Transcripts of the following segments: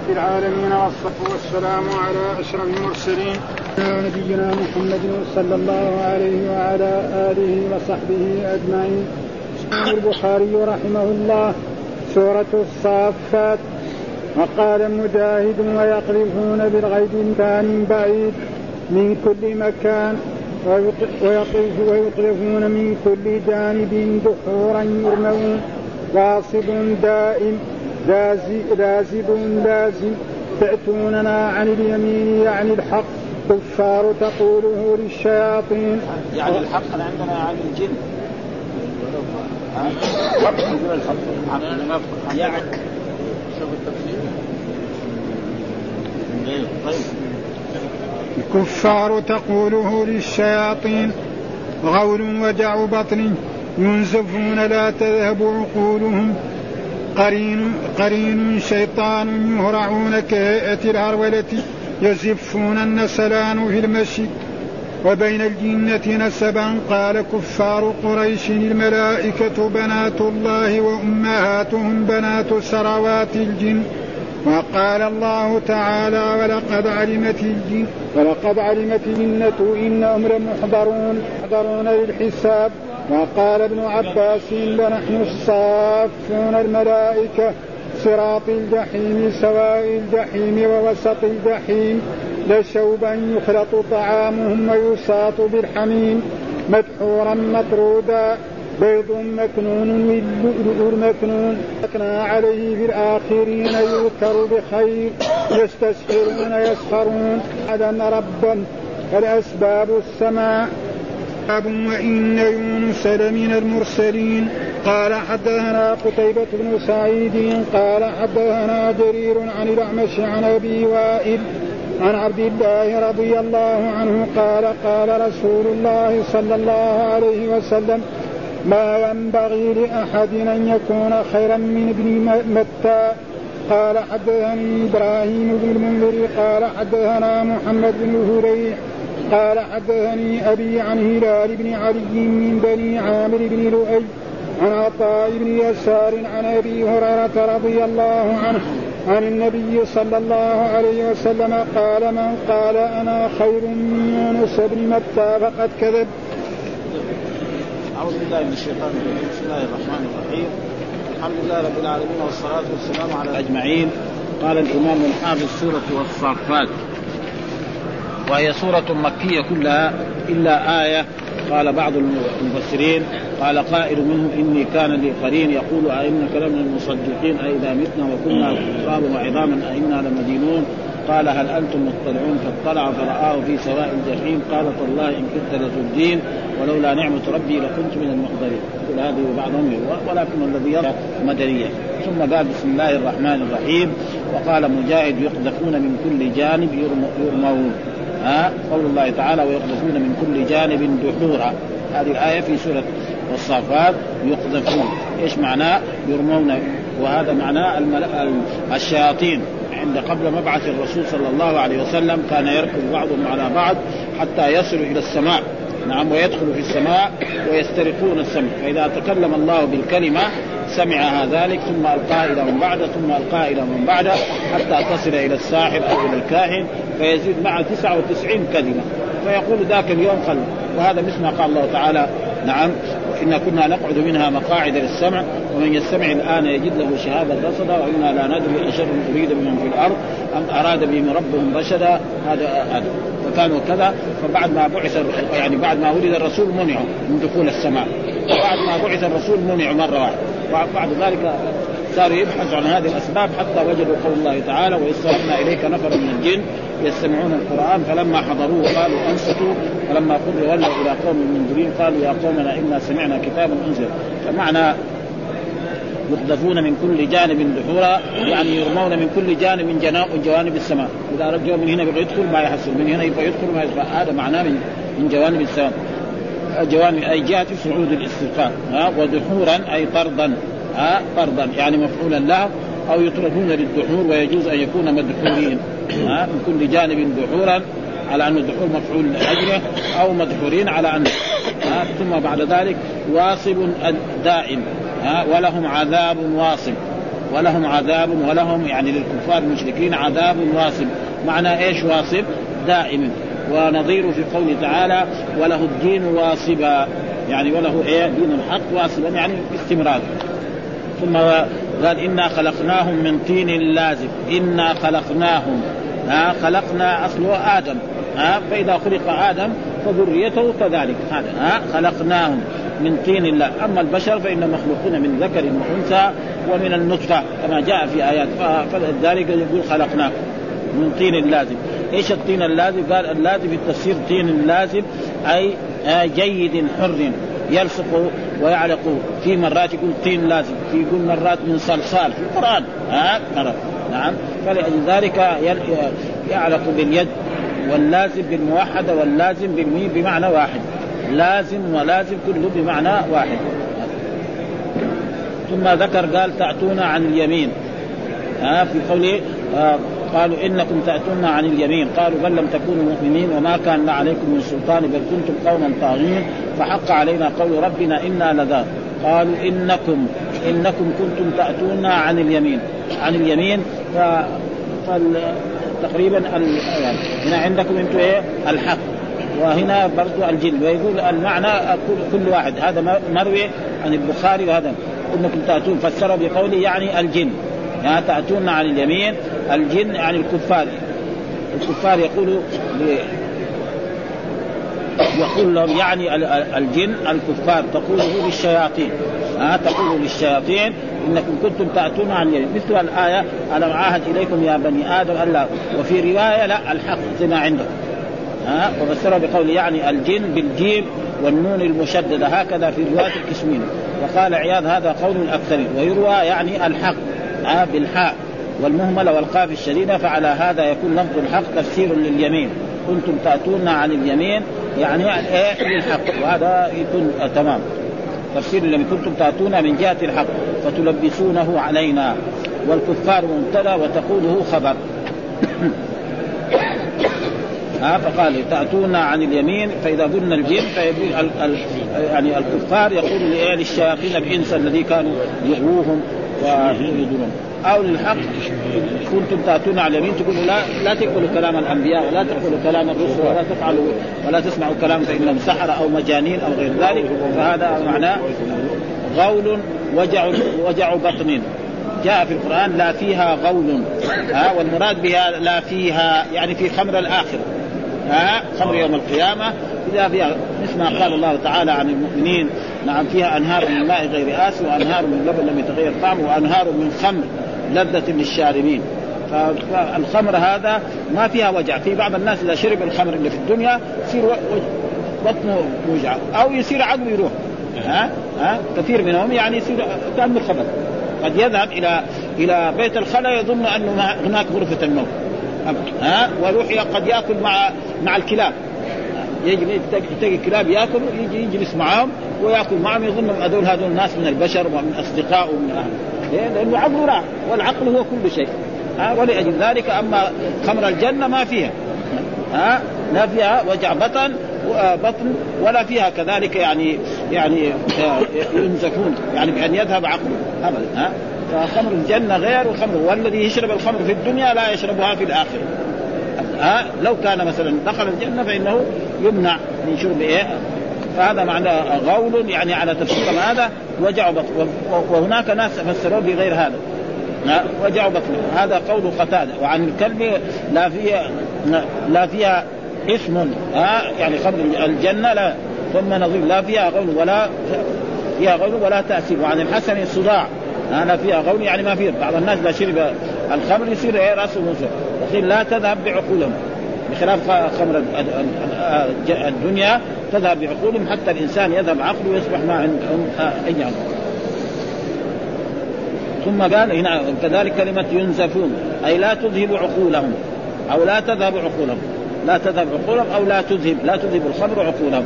رب العالمين والصلاة والسلام على أشرف المرسلين. نبينا محمد صلى الله عليه وعلى آله وصحبه أجمعين. البخاري رحمه الله سورة الصافات وقال مجاهد ويقذفون بالغيب كان بعيد من كل مكان ويقذفون من كل جانب دحورا يرمون واصب دائم. لازب لازم تأتوننا عن اليمين يعني الحق كفار تقوله للشياطين. يعني الحق عندنا عن الجن. يعني الكفار تقوله للشياطين غول وجع بطن ينزفون لا تذهب عقولهم. قرين قرين شيطان يهرعون كهيئة الهرولة يزفون النسلان في المشي. وبين الجنة نسبا قال كفار قريش الملائكة بنات الله وأمهاتهم بنات سروات الجن. وقال الله تعالى ولقد علمت الجن ولقد علمت الجنة إنهم لمحضرون محضرون للحساب وقال ابن عباس لنحن الصافون الملائكة صراط الجحيم سواء الجحيم ووسط الجحيم لشوبا يخلط طعامهم ويساط بالحميم مدحورا مطرودا بيض مكنون واللؤلؤ المكنون أثنى عليه في الآخرين يذكر بخير يستسخرون يسخرون. أذن ربا الأسباب السماء. وإن يونس لمن المرسلين. قال حدثنا قتيبة بن سعيد قال حدثنا جرير عن الأعمش عن أبي وائل عن عبد الله رضي الله عنه قال قال رسول الله صلى الله عليه وسلم ما ينبغي لأحد أن يكون خيرا من ابن متى قال حدثني إبراهيم بن المنذر قال حدثنا محمد بن هريح قال حدثني أبي عن هلال بن علي من بني عامر بن لؤي عن عطاء بن يسار عن أبي هريرة رضي الله عنه عن النبي صلى الله عليه وسلم قال من قال أنا خير من يونس بن متى فقد كذب. أعوذ بالله من الشيطان الرجيم. بسم الله الرحمن الرحيم. الحمد لله رب العالمين والصلاة والسلام على أجمعين قال الإمام الحافظ سورة والصافات وهي سورة مكية كلها إلا آية. قال بعض المفسرين قال قائل منهم إني كان لي قرين يقول أئنك لمن المصدقين؟ أئذا متنا وكنا ترابا وعظاما أئنا لمدينون؟ قال هل أنتم مطلعون؟ فاطلع فرآه في سواء الجحيم. قال تالله إن كنت لتبدين ولولا نعمة ربي لكنت من المحضرين كل هذه بعضهم ولكن الذي يرى مدنية. ثم قال بسم الله الرحمن الرحيم. وقال مجاهد يقذفون من كل جانب يرمون. ها قول الله تعالى ويقذفون من كل جانب دحورا. هذه الآية في سورة الصافات يقذفون. إيش معناه؟ يرمون. وهذا معناه الشياطين. عند قبل مبعث الرسول صلى الله عليه وسلم كان يركب بعضهم على بعض حتى يصلوا إلى السماء. نعم ويدخلوا في السماء ويسترقون السمع. فإذا تكلم الله بالكلمة سمعها ذلك ثم القاها إلى من بعده ثم القاها إلى من بعده حتى تصل إلى الساحر أو إلى الكاهن فيزيد معه 99 كلمة. فيقول ذاك اليوم خل. وهذا مثل ما قال الله تعالى نعم إنا كنا نقعد منها مقاعد للسمع ومن يستمع الآن يجد له شهادة رصدا وإنا لا ندري أشر أريد بمن في الأرض أم أراد بهم ربهم رشدا هذا هذا. فكانوا كذا فبعد ما بعث يعني بعد ما ولد الرسول منعوا من دخول السماء. وبعد ما بعث الرسول منعوا مرة واحدة. بعد ذلك صاروا يبحثوا عن هذه الأسباب حتى وجدوا قول الله تعالى واذ إليك نفر من الجن يستمعون القرآن فلما حضروه قالوا أنصتوا فلما قضي ولوا إلى قوم منذرين قالوا يا قومنا إنا سمعنا كتابا أنزل. فمعنى يقذفون من كل جانب دحورا يعني يرمون من كل جانب من جوانب السماء. إذا رجعوا من هنا يبغى يدخل ما يحصل من هنا يبغى يدخل ما يدخل هذا معناه من من جوانب السماء. جوانب أي جهة صعود الاستسقاء ودحورا أي طردا. ها طردا يعني مفعولا له أو يطردون للدحور ويجوز أن يكون مدحورين. ها من كل جانب دحورا على أن الدحور مفعول لأجله أو مدحورين على ها ثم بعد ذلك واصب دائم ها ولهم عذاب واصب ولهم عذاب ولهم يعني للكفار المشركين عذاب واصب. معنى إيش واصب؟ دائم. ونظير في قوله تعالى وله الدين واصبا. يعني وله إيه؟ دين الحق واصبا يعني باستمرار ثم قال إنا خلقناهم من طين لازم إنا خلقناهم. ها خلقنا اصله آدم. ها فإذا خلق آدم فذريته كذلك. هذا ها خلقناهم من طين الله أما البشر فإن مخلوقون من ذكر وأنثى ومن النطفة كما جاء في آيات فلذلك يقول خلقناكم من طين لازم إيش الطين اللازم؟ قال اللازم في التفسير طين لازم أي جيد حر. يلصق ويعلق في مرات يقول طين لازم في يقول مرات من صلصال في القرآن. ها؟ نعم. فلأجل ذلك يعلق باليد واللازم بالموحدة واللازم بالميم بمعنى واحد. لازم ولازم كله بمعنى واحد. ثم ذكر قال تأتون عن اليمين. ها؟ في قوله آه قالوا إنكم تأتون عن اليمين. قالوا بل لم تكونوا مؤمنين وما كان عليكم من سلطان بل كنتم قوما طاغين. فحق علينا قول ربنا إنا لذا قالوا انكم إنكم كنتم تاتون عن اليمين. عن اليمين ف... تقريبا ال... هنا عندكم أنتم إيه؟ الحق. وهنا برضو الجن. ويقول المعنى كل واحد. هذا مروي عن البخاري وهذا. إنكم تأتون. فسروا بقوله يعني الجن. يعني تأتون عن اليمين الجن يعني الكفار. الكفار يقولوا يقول لهم يعني الجن الكفار تقوله للشياطين. ها تقول للشياطين إنكم كنتم تأتون عن اليمين. مثل الآية ألم عاهد إليكم يا بني آدم الا وفي رواية لا الحق ما عندكم. ها وفسرها بقول يعني الجن بالجيم والنون المشددة هكذا في رواية الكشمين وقال عياض هذا قول الأكثرين. ويروى يعني الحق ها بالحاء. والمهملة والقاف الشديدة فعلى هذا يكون لفظ الحق تفسير لليمين. كنتم تأتون عن اليمين يعني إيه؟ للحق وهذا يكون تمام. تفسير لم كنتم تأتون من جهة الحق فتلبسونه علينا. والكفار مبتدا وتقوله خبر. ها فقال تأتون عن اليمين فإذا قلنا الجن فيقول ال ال يعني الكفار يقول للشياطين الإنس الذي كانوا يغووهم ويريدون أو للحق. كنتم تأتون على اليمين تقولوا لا لا تقبلوا كلام الأنبياء ولا تقبلوا كلام الرسل ولا تفعلوا ولا تسمعوا كلام فانهم سحره أو مجانين أو غير ذلك. فهذا معناه غول وجع وجع بطن. جاء في القرآن لا فيها غول. ها والمراد بها لا فيها يعني في خمر الآخرة. ها؟ خمر يوم القيامة. إذا فيها مثل ما قال الله تعالى عن المؤمنين نعم فيها أنهار من ماء غير آس وأنهار من لبن لم يتغير طعمه وأنهار من خمر لذة للشاربين. فالخمر هذا ما فيها وجع. في بعض الناس إذا شرب الخمر اللي في الدنيا يصير بطنه وجع أو يصير عقله يروح. ها؟ ها؟ كثير منهم يعني يصير كأنه الخبر قد يذهب إلى إلى بيت الخلا يظن أنه هناك غرفة النوم ها؟ ويروح قد يأكل مع مع الكلاب. يجي تلاقي الكلاب يأكل يجي يجلس معاهم ويأكل معهم يظن هذول هذول ناس من البشر ومن اصدقائه ومن اهله ليه؟ لأنه عقله راح والعقل هو كل شيء. ها؟ ولأجل ذلك أما خمر الجنة ما فيها. ها؟ لا فيها وجع بطن بطن ولا فيها كذلك يعني يعني ينزفون. يعني بأن يذهب عقله. ابدا. ها؟ فخمر الجنة غير وخمر والذي يشرب الخمر في الدنيا لا يشربها في الآخرة. ها؟ لو كان مثلا دخل الجنة فإنه يمنع من شرب إيه؟ فهذا معنى غول يعني على تفسير هذا وجع بطن. وهناك ناس فسروه بغير هذا. وجع بطن. هذا قول قتادة. وعن الكلب لا فيها لا فيها اسم ها؟ يعني خمر الجنة لا ثم نظير. لا فيها غول ولا فيها غول ولا تاثير وعن الحسن الصداع. لا فيها غول يعني ما فيها. بعض الناس اذا شرب الخمر يصير إيه رأسه موسى. وقيل لا تذهب بعقولهم. بخلاف خمر الدنيا تذهب بعقولهم حتى الإنسان يذهب عقله ويصبح ما عندهم أي عقل ثم قال هنا كذلك كلمة ينزفون. أي لا تذهب عقولهم. أو لا تذهب عقولهم. لا تذهب عقولهم أو لا تذهب. لا تذهب الخمر عقولهم.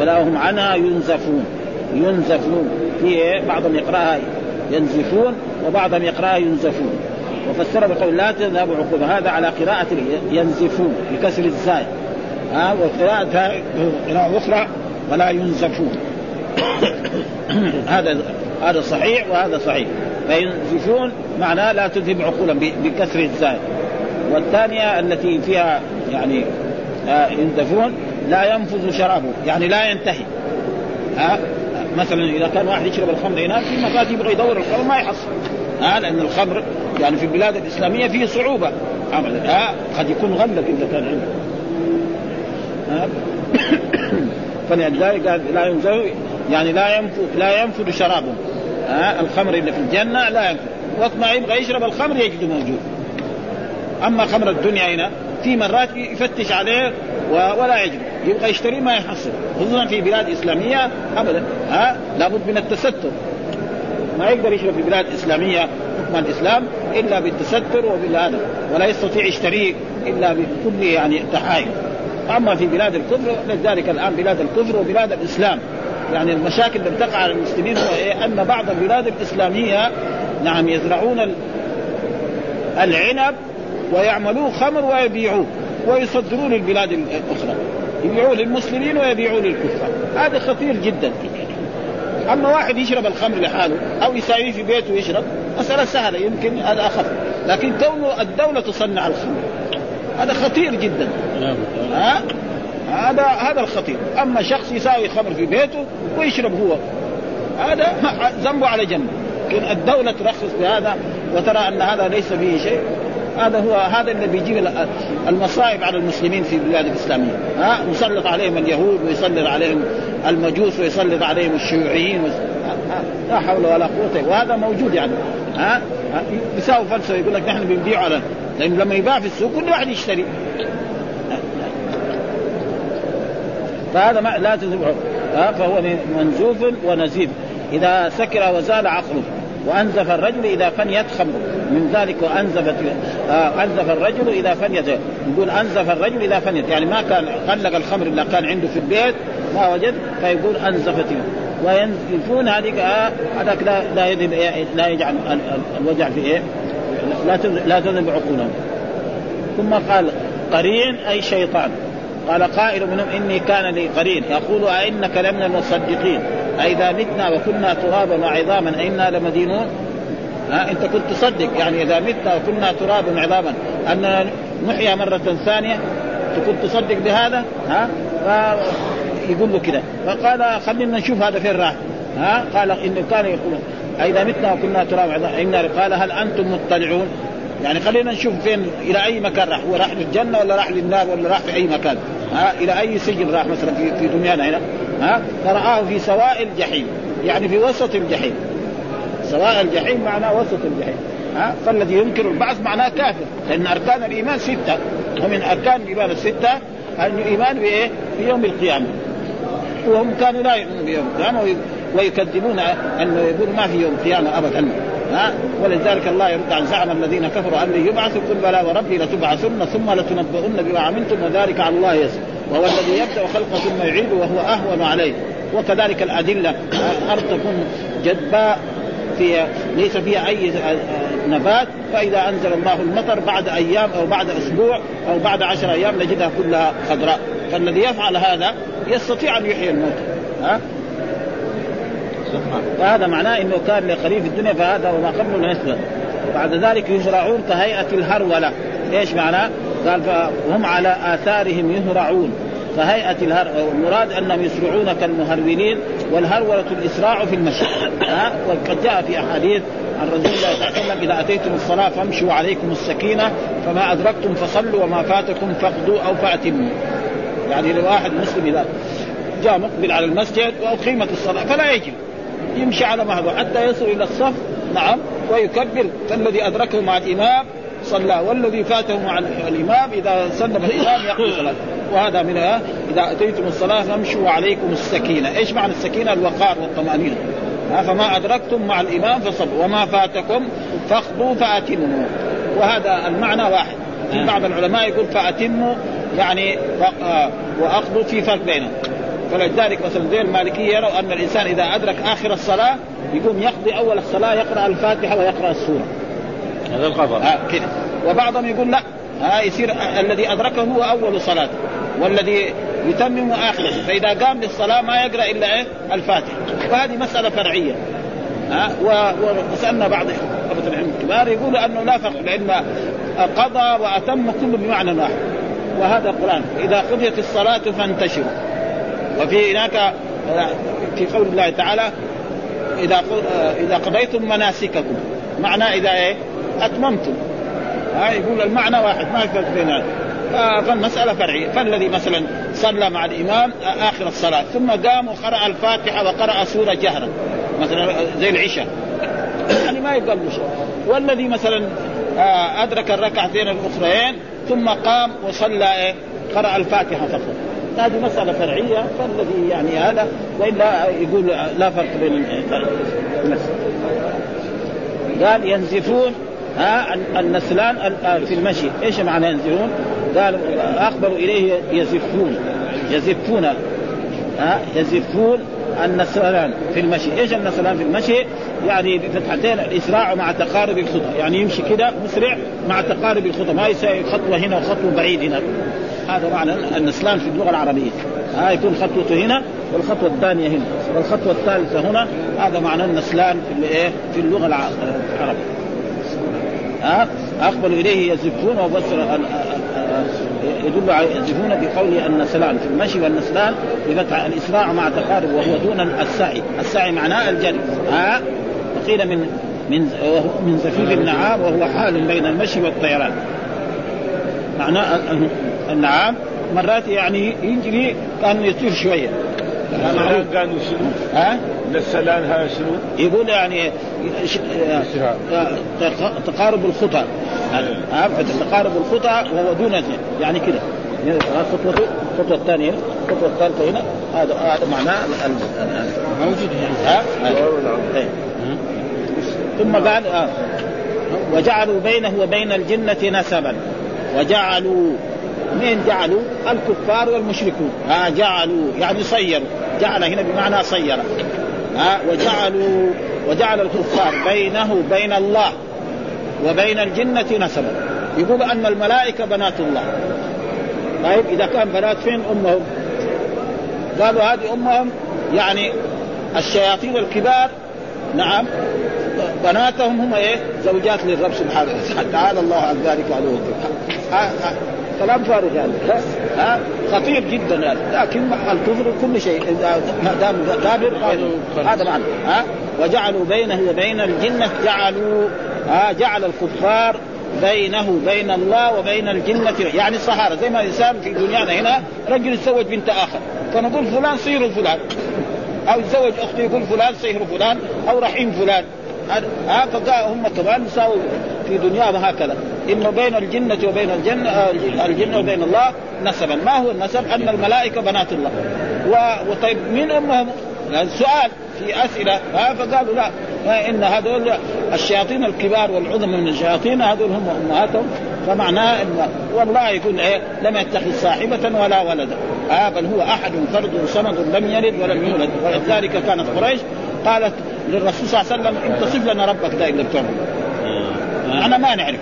ولا هم عنها ينزفون. ينزفون. في بعضهم يقرأها ينزفون وبعضهم يقراها ينزفون. وفسر بقول لا تذهب عقولهم هذا على قراءة ينزفون بكسر الزاي. ها وقراءة قراءة أخرى ولا ينزفون. هذا هذا صحيح وهذا صحيح. فينزفون معناه لا تذهب عقولا بكسر الزاي. والثانية التي فيها يعني آه، ينزفون لا ينفذ شرابه يعني لا ينتهي. ها؟ مثلا إذا كان واحد يشرب الخمر هناك في مرات يبغى يدور الخمر ما يحصل. ها لأن الخمر يعني في البلاد الإسلامية فيه صعوبة. ها قد يكون غلق إذا كان عنده ها؟ فلذلك قال لا ينزل يعني لا ينفذ لا ينفذ شرابه. ها الخمر اللي في الجنة لا ينفذ. وقت ما يبغى يشرب الخمر يجده موجود. أما خمر الدنيا هنا في مرات يفتش عليه ولا يجد يبغى يشتري ما يحصل. خصوصا في بلاد إسلامية ابدا ها لابد من التستر. ما يقدر يشرب في بلاد إسلامية حكم الإسلام إلا بالتستر وبالهذا. ولا يستطيع يشتريه إلا بكل يعني تحايل أما في بلاد الكفر لذلك الآن بلاد الكفر وبلاد الإسلام. يعني المشاكل اللي تقع على المسلمين هو إيه؟ أن بعض البلاد الإسلامية نعم يزرعون العنب ويعملوه خمر ويبيعوه. ويصدروه للبلاد الأخرى. يبيعوه للمسلمين ويبيعوه للكفار. هذا خطير جدا. أما واحد يشرب الخمر لحاله أو يساويه في بيته ويشرب مسألة سهلة يمكن هذا أخف. لكن كونه الدولة تصنع الخمر هذا خطير جدا. ها؟ هذا هذا الخطير. أما شخص يساوي خمر في بيته ويشرب هو هذا ذنبه على جنب. لكن الدولة ترخص بهذا وترى أن هذا ليس فيه شيء. هذا هو هذا اللي بيجيب المصائب على المسلمين في البلاد الاسلاميه ها؟ يسلط عليهم اليهود ويسلط عليهم المجوس ويسلط عليهم الشيوعيين لا حول ولا قوة. وهذا موجود يعني. ها؟ يساوي فلسفة يقول لك نحن بنبيع على لأنه لما يباع في السوق كل واحد يشتري. فهذا ما لا تذبحه فهو منزوف ونزيف. إذا سكر وزال عقله. وأنزف الرجل إذا فنيت خمره من ذلك وانزفت آه أنزف الرجل إذا فنيت يقول أنزف الرجل إذا فنيت يعني ما كان قلق الخمر اللي كان عنده في البيت ما وجد فيقول أنزفت. وينزفون هذيك آه هذاك لا لا يذهب لا يجعل الوجع في إيه؟ لا لا تذهب عقولهم ثم قال قرين أي شيطان. قال قائل منهم إني كان لي قرين. يقول أئنك لمن المصدقين. أئذا متنا وكنا ترابا وعظاما أئنا لمدينون. ها أنت كنت تصدق يعني إذا متنا وكنا ترابا وعظاما. أن نحيا مرة ثانية كنت تصدق بهذا؟ ها؟ يقول له كذا فقال خلينا نشوف هذا فين راح. ها؟ قال إنه كان يقول إذا متنا وكنا ترابا قال هل أنتم مطلعون؟ يعني خلينا نشوف فين إلى أي مكان راح. هو راح للجنة ولا راح للنار ولا راح في أي مكان؟ ها؟ إلى أي سجن راح مثلا في في دنيانا هنا؟ ها؟ فرآه في سواء الجحيم يعني في وسط الجحيم. سواء الجحيم معناه وسط الجحيم ها؟ فالذي ينكر البعث معناه كافر لأن أركان الإيمان ستة. ومن أركان الإيمان الستة الإيمان بإيه؟ بيوم القيامة. وهم كانوا لا يؤمنون بيوم القيامة ويكذبون أنه يقول ما في يوم القيامه ابدا ها؟ ولذلك الله يرد عن زعم الذين كفروا ان يبعثوا قل بلى وربي لتبعثن ثم لتنبؤن بما عملتم وذلك على الله يسر وهو الذي يبدأ خلقه ثم يعيده وهو أهون عليه. وكذلك الأدلة الأرض تكون جدباء في ليس فيها أي نبات فإذا أنزل الله المطر بعد أيام أو بعد أسبوع أو بعد عشر أيام نجدها كلها خضراء. فالذي يفعل هذا يستطيع أن يحيي الموت. ها؟ فهذا معناه إنه كان لخليفه الدنيا فهذا وما قبله نسبه بعد ذلك يزرعون كهيئة الهرولة. إيش معناه؟ قال فهم على آثارهم يهرعون كهيئة الهر والمراد أنهم يسرعون كالمهرولين والهرولة الإسراع في المشي. ها؟ وقد جاء في أحاديث عن رسول الله صلى الله عليه وسلم إذا أتيتم الصلاة فامشوا عليكم السكينة فما أدركتم فصلوا وما فاتكم فاقضوا أو فأتموا يعني لو واحد مسلم إذا جاء مقبل على المسجد وأقيمت الصلاة فلا يجب. يمشي على مهله حتى يصل إلى الصف نعم ويكبر. فالذي أدركه مع الإمام صلى والذي فاته مع الإمام إذا سلم الإمام يقضي صلاته وهذا من إذا أتيتم الصلاة فامشوا عليكم السكينة، إيش معنى السكينة؟ الوقار والطمأنينة. فما أدركتم مع الإمام فصلوا وما فاتكم فاخذوا فأتموا وهذا المعنى واحد في بعض العلماء يقول فأتموا يعني آه، وأخذوا في فرق بينهم فلذلك مثلا زي المالكيه يروا أن الإنسان إذا أدرك آخر الصلاة يقوم يقضي أول الصلاة يقرأ الفاتحة ويقرأ السورة. هذا القضاء. آه كده وبعضهم يقول لا ها آه يصير الذي أدركه هو أول صلاة والذي يتمم آخره فإذا قام للصلاه ما يقرأ إلا إيه؟ الفاتحة. وهذه مسألة فرعية ها وسألنا بعض طلبه العلم الكبار يقولوا أنه لا فرق لأن قضى وأتم كل بمعنى واحد وهذا القرآن. إذا قضيت الصلاة فانتشروا. وفي هناك في قول الله تعالى إذا إذا قضيتم مناسككم. معنى إذا إيه؟ أتممتم. ها يقول المعنى واحد ما يفرق بين هذا. فالمسألة فرعية. فالذي مثلا صلى مع الإمام آخر الصلاة ثم قام وقرأ الفاتحة وقرأ سورة جهرا مثلا زي العشاء. يعني ما يقل شيء. والذي مثلا آه، أدرك الركعتين الأخريين ثم قام وصلى إيه قرأ الفاتحة فقط. هذه مسألة فرعية فالذي يعني هذا وإلا يقول لا فرق بين قال ينزفون ها النسلان في المشي إيش معنى ينزلون؟ قال أخبروا إليه يزفون يزفون ها يزفون النسلان في المشي، إيش النسلان في المشي؟ يعني بفتحتين الاسراع مع تقارب الخطى، يعني يمشي كده مسرع مع تقارب الخطى، ما يسوي خطوة هنا وخطوة بعيد هنا. هذا معنى النسلان في اللغة العربية. ها يكون خطوته هنا والخطوة الثانية هنا، والخطوة الثالثة هنا، هذا معنى النسلان في الايه؟ في اللغة العربية. ها اقبلوا إليه يزفون وفسر يدل على يزفون بقوله النسلان في المشي والنسلان بفتح الاسراع مع تقارب وهو دون السعي، السعي معناه الجري. ها؟ وقيل من من من زفيف النعام وهو حال بين المشي والطيران. معناه النعام مرات يعني يجري كان يطير شوية. قالوا شنو؟ ها؟ السلان هذا شنو؟ يقول يعني تقارب الخطى ها فتقارب الخطى وهو دون يعني كذا خطوته الخطوة الثانية الخطوة الثالثة هنا هذا هذا معناه موجود ها؟ إيه. ثم قال آه. وجعلوا بينه وبين الجنة نسبا وجعلوا مين جعلوا؟ الكفار والمشركون. ها جعلوا يعني صيروا. جعل هنا بمعنى صير. ها وجعلوا وجعل الكفار بينه وبين الله وبين الجنة نسبا. يقول أن الملائكة بنات الله. طيب إذا كان بنات فين؟ أمهم. قالوا هذه أمهم يعني الشياطين الكبار. نعم. بناتهم هم إيه؟ زوجات للرب سبحانه وتعالى، تعالى الله عن ذلك علوه كلام فارغ هذا ها؟ خطير جدا هذا لكن الكفر كل شيء. ما دام كافر هذا معنى. ها؟ وجعلوا بينه وبين الجنه جعلوا ها؟ جعل الكفار بينه وبين الله وبين الجنة يعني الصحارى. زي ما الإنسان في دنيانا هنا رجل يتزوج بنت آخر. فنقول فلان صير فلان. أو يتزوج أخته يقول فلان صير فلان. أو رحيم فلان. ها؟ فهم كمان يساووا في دنياهم هكذا انه بين الجنة وبين الجنة الجنة وبين الله نسبا. ما هو النسب؟ أن الملائكة بنات الله. وطيب مين أمهم؟ سؤال في أسئلة. ها فقالوا لا. إن هذول الشياطين الكبار والعظم من الشياطين هذول هم أمهاتهم. فمعناه إن والله يقول إيه لم يتخذ صاحبة ولا ولدا. آه بل هو أحد فرد صمد لم يلد ولم يولد. ولذلك كانت قريش قالت للرسول صلى الله عليه وسلم انت صف لنا ربك ده اللي بتعمل أنا ما نعرف.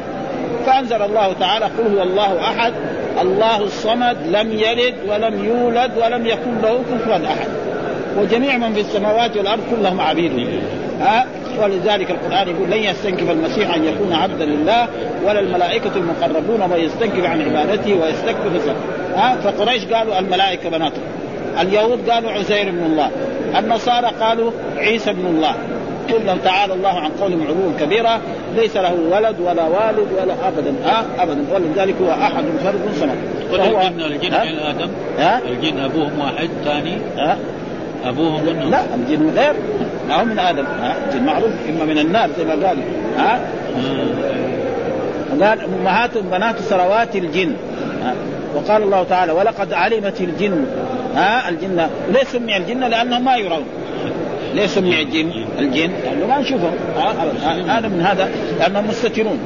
فأنزل الله تعالى قل هو الله أحد. الله الصمد لم يلد ولم يولد ولم يكن له كفوا أحد. وجميع من في السماوات والأرض كلهم عبيد ها؟ ولذلك القرآن يقول لن يستنكف المسيح أن يكون عبدا لله ولا الملائكة المقربون ويستنكف عن عبادته ويستكبر ها؟ فقريش قالوا الملائكة بناته اليهود قالوا عزير بن الله. النصارى قالوا عيسى بن الله. قل لهم تعالى الله عن قولهم علوا كبيرا ليس له ولد ولا والد ولا ابدا. ها؟ ابدا. ولذلك هو أحد فرد صمد فهو الجن الجن ها؟ آدم. ها؟ الجن أبوهم واحد ثاني؟ ها؟ أبوهم من لا الجن غير. ما هو من آدم. ها؟ الجن معروف. إما من النار زي ما قال ها؟ قال أمهات بنات ثروات الجن. ها؟ وقال الله تعالى ولقد علمت الجن. ها؟ الجن. ليش سمي الجن لأنهم ما يرون. ليه سمي الجن؟ الجن. لأنه ما نشوفهم. هذا من هذا. لأنهم مستترون.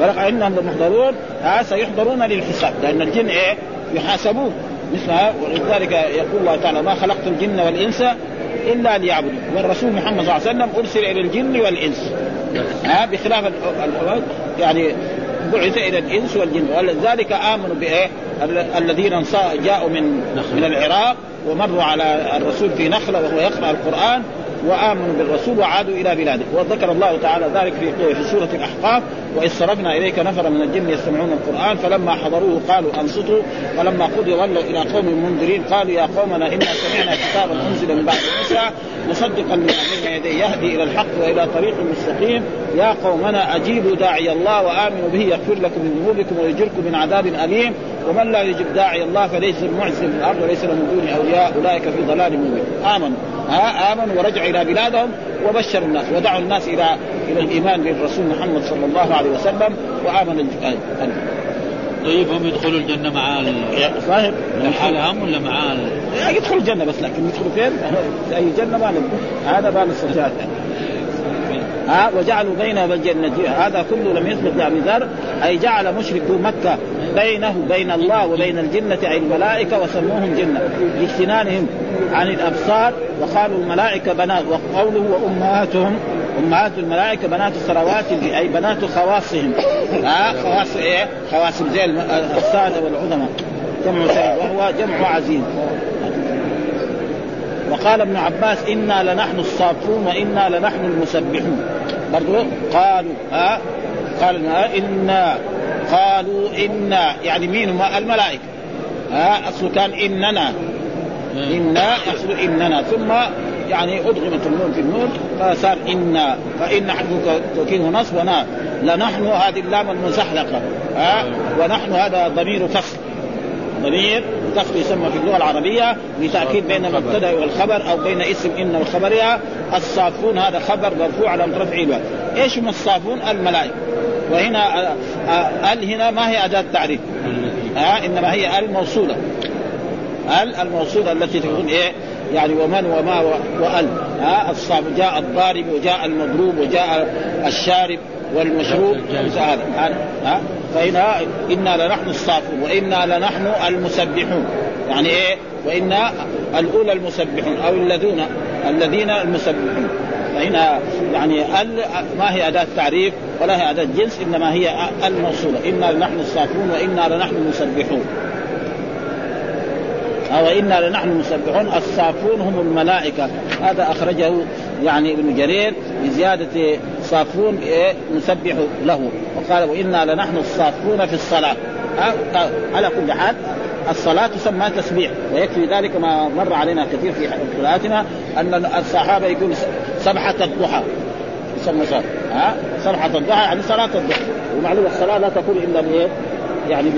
ولقد انهم محضرون سيحضرون للحساب. لأن الجن إيه؟ يحاسبون. مثل ولذلك يقول الله تعالى ما خلقت الجن والإنس إلا ليعبدون. والرسول محمد صلى الله عليه وسلم أرسل إلى الجن والإنس. ها بخلاف يعني بعث إلى الإنس والجن. ولذلك آمنوا بإيه؟ الذين جاءوا من من العراق ومروا على الرسول في نخلة وهو يقرأ القرآن. وآمنوا بالرسول وعادوا إلى بلاده. وذكر الله تعالى ذلك في في سورة الأحقاف واذ صرفنا اليك نفرا من الجن يستمعون القرآن فلما حضروه قالوا انصتوا فلما قضي ولوا إلى قوم منذرين قالوا يا قومنا انا سمعنا كتابا انزل من بعد موسى مصدقا لما بين يديه يهدي إلى الحق والى طريق مستقيم. يا قومنا اجيبوا داعي الله وامنوا به يغفر لكم من ذنوبكم ويجركم من عذاب اليم. ومن لا يجب داعي الله فليس معز في الأرض وليس له من دون أولياء. أولئك في ضلال مبين. آمنوا. ها؟ آمنوا ورجعوا إلى بلادهم وبشروا الناس ودعوا الناس إلى إلى الإيمان بالرسول محمد صلى الله عليه وسلم وآمن طيب هم يدخلوا الجنة مع صاحب لحالهم ولا مع يدخلوا الجنة بس لكن يدخلوا فين؟ في أي جنة ما هذا ما نستطيع. ها وجعلوا بينه والجنة هذا كله لم يثبت يعني ذر أي جعل مشركو مكة بينه بين الله وبين الجنة أي الملائكة وسموهم جنة لاجتنانهم عن الأبصار وقالوا الملائكة بنات وقوله وأمهاتهم أمهات الملائكة بنات الثروات أي بنات خواصهم. ها خواص إيه؟ خواص زي الساده والعظماء. جمع وهو جمع عزيز. وقال ابن عباس إنا لنحن الصافون وإنا لنحن المسبحون. برضو قالوا ها؟ قال إنا. قالوا إنا. يعني مين؟ الملائكة. ها؟ أصله كان إننا. إنا يحصل إننا. ثم يعني أدغمت النون في النون فصار إنا. فإن حرف توكيد نصب ونا. لنحن هذه اللام المزحلقة. ها؟ ونحن هذا ضمير فصل. ضمير فصل يسمى في اللغة العربية لتاكيد بين المبتدأ والخبر أو بين اسم إن وخبرها الصافون هذا خبر مرفوع على رفع إيش هم الصافون؟ الملائكه وهنا ال هنا ما هي أداة تعريف. ها إنما هي الموصوله ال الموصولة التي تكون إيه؟ يعني ومن وما وال. ها الصاب جاء الضارب وجاء المضروب وجاء الشارب والمشروب. هذا ها فهنا إنا لنحن الصافون وإنا لنحن المسبحون. يعني إيه؟ وإنا الأولى المسبحون أو الذين الذين المسبحون. فهنا يعني ال ما هي أداة تعريف ولا هي أداة جنس إنما هي الموصولة. إنا لنحن الصافون وإنا لنحن المسبحون. وإنا لنحن مسبحون الصافون هم الملائكة. هذا أخرجه يعني ابن جرير بزيادة صافون نسبح له. وقال وإنا لنحن الصافون في الصلاة. على كل حال الصلاة تسمى تسبيح. ويكفي ذلك ما مر علينا كثير في قراءاتنا أن الصحابة يقول سبحة الضحى. يسمى صلاة. ها؟ سبحة الضحى يعني صلاة الضحى. ومعلوم الصلاة لا تكون إلا بإيه؟ يعني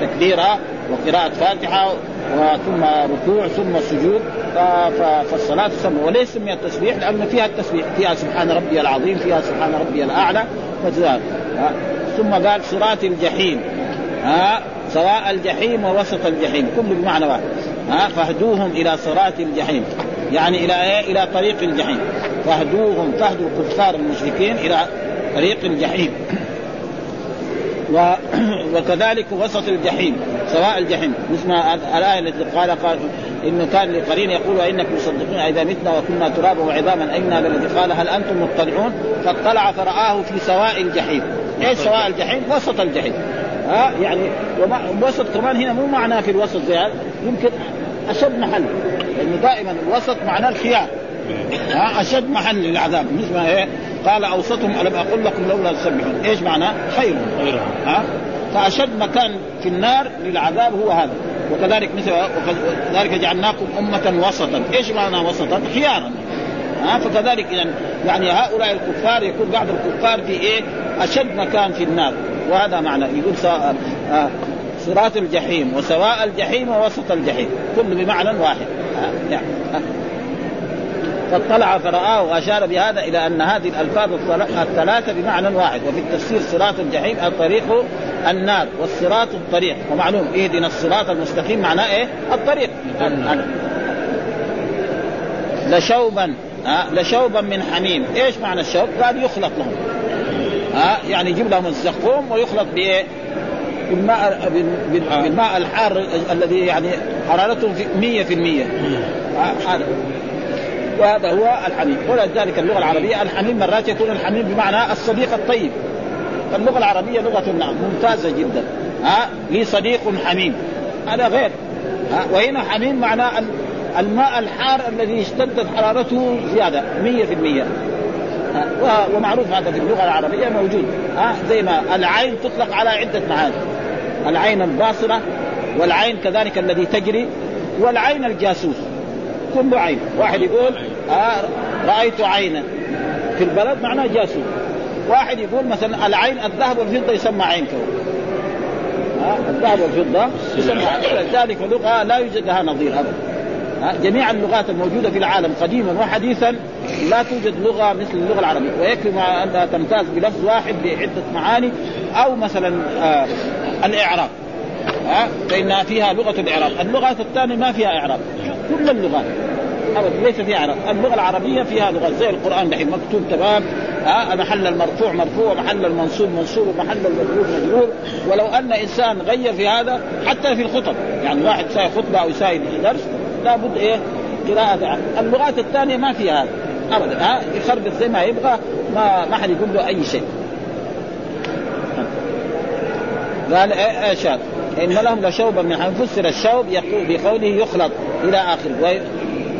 تكبيرها وقراءة فاتحة وثم ركوع ثم سجود. فالصلاة تسمى وليس سمي التسبيح لأن فيها التسبيح فيها سبحان ربي العظيم فيها سبحان ربي الأعلى ثم قال صراط الجحيم. ها؟ سواء الجحيم ووسط الجحيم كله بمعنى واحد. ها؟ فاهدوهم إلى صراط الجحيم. يعني إلى إيه؟ إلى طريق الجحيم. فاهدوهم فاهدوا الكفار المشركين إلى طريق الجحيم. و... وكذلك وسط الجحيم سواء الجحيم مثل الآية التي قال قال إنه كان لقرين يقول انكم مصدقون إذا متنا وكنا ترابا وعظاما أنا للذي قال هل أنتم مطلعون؟ فاطلع فرآه في سواء الجحيم. إيش سواء الجحيم؟ وسط الجحيم. ها؟ يعني وما وسط كمان هنا مو معناه في الوسط زي يمكن أشد محل لأنه دائما الوسط معناه الخيار. ها أشد محل للعذاب. مثل ما إيه؟ قال أوسطهم ألم أقل لكم لولا تسبحون. إيش معناه؟ خير. ها؟ فأشد مكان في النار للعذاب هو هذا. وكذلك مثل وكذلك جعلناكم أمة وسطا. إيش معنى وسطا؟ خيارا. ها؟ فكذلك اذا يعني هؤلاء الكفار يكون بعض الكفار في إيه؟ أشد مكان في النار. وهذا معنى. يقول سواء آه صراط الجحيم. وسواء الجحيم ووسط الجحيم. كل بمعنى واحد. يعني فاطلع فرآه وأشار بهذا إلى أن هذه الألفاظ الثلاثة بمعنى واحد وفي التفسير صراط الجحيم الطريق النار والصراط الطريق ومعلوم إهدنا الصراط المستقيم معناه إيه؟ الطريق لشوبا ها لشوبا من حميم إيش معنى الشوب؟ قال يخلط لهم ها يعني يجيب لهم الزقوم ويخلط بإيه؟ بالماء بالماء الحار الذي يعني حرارته 100% هذا وهذا هو الحميم ولذلك اللغة العربية. الحميم مرات يكون الحميم بمعنى الصديق الطيب. فاللغة العربية لغة نعم ممتازة جدا. ها لي صديق حميم. هذا غير. ها وهنا حميم معناه الماء الحار الذي اشتدت حرارته زيادة 100% ومعروف هذا في اللغة العربية موجود. ها زي ما العين تطلق على عدة معاني. العين الباصره والعين كذلك الذي تجري والعين الجاسوس. كل عين واحد يقول آه رأيت عينا. في البلد معناه جاسوس واحد يقول مثلا العين الذهب والفضة يسمى عين كون الذهب والفضة يسمى ذلك لغه لا يوجد لها نظير ابدا. جميع اللغات الموجودة في العالم قديما وحديثا لا توجد لغة مثل اللغة العربية. ويكفي أنها تمتاز بلفظ واحد بعده معاني أو مثلا آه الإعراب. ها فإنها فيها لغة الإعراب، اللغات الثانية ما فيها إعراب، كل اللغات. ابدا ليس فيها اعراب، اللغة العربية فيها لغات زي القرآن دحين مكتوب تمام ها محل المرفوع مرفوع ومحل المنصوب منصوب ومحل المجرور مجرور. ولو أن إنسان غير في هذا حتى في الخطب. يعني واحد ساي خطبة أو ساي درس لابد إيه؟ قراءة. اللغات الثانية ما فيها هذا. ابدا ها يخربط زي ما يبغى ما ما حد يقول له أي شيء. قال إيش هذا؟ إن لهم لشوبا من فسر الشوب يقول بقوله يخلط إلى آخره.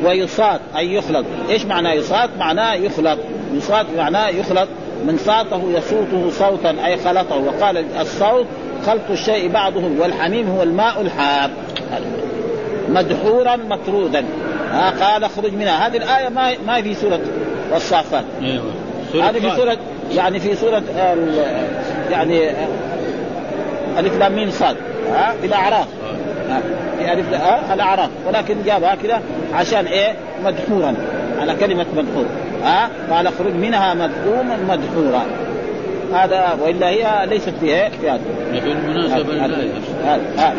ويصاد أي يخلط، إيش معنى يصاد؟ معناه يخلط، يصاد معناه يخلط من صاته يصوته صوتا أي خلطه وقال الصوت خلط الشيء بعضه والحميم هو الماء الحار. مدحورا مطرودا. ها قال اخرج منها. هذه الآية ما ما في سورة الصافات. أيوه. هذه في سوره يعني في سورة يعني ألف لام ميم صاد. ها في الاعراف في الف ها الأعراف. ولكن جابها كذا عشان إيه؟ مدحورا. على كلمة مدحور. ها؟ قال اخرج منها مدحوما مدحورا. هذا وإلا هي ليست في في هذا بالمناسبه هذا هذا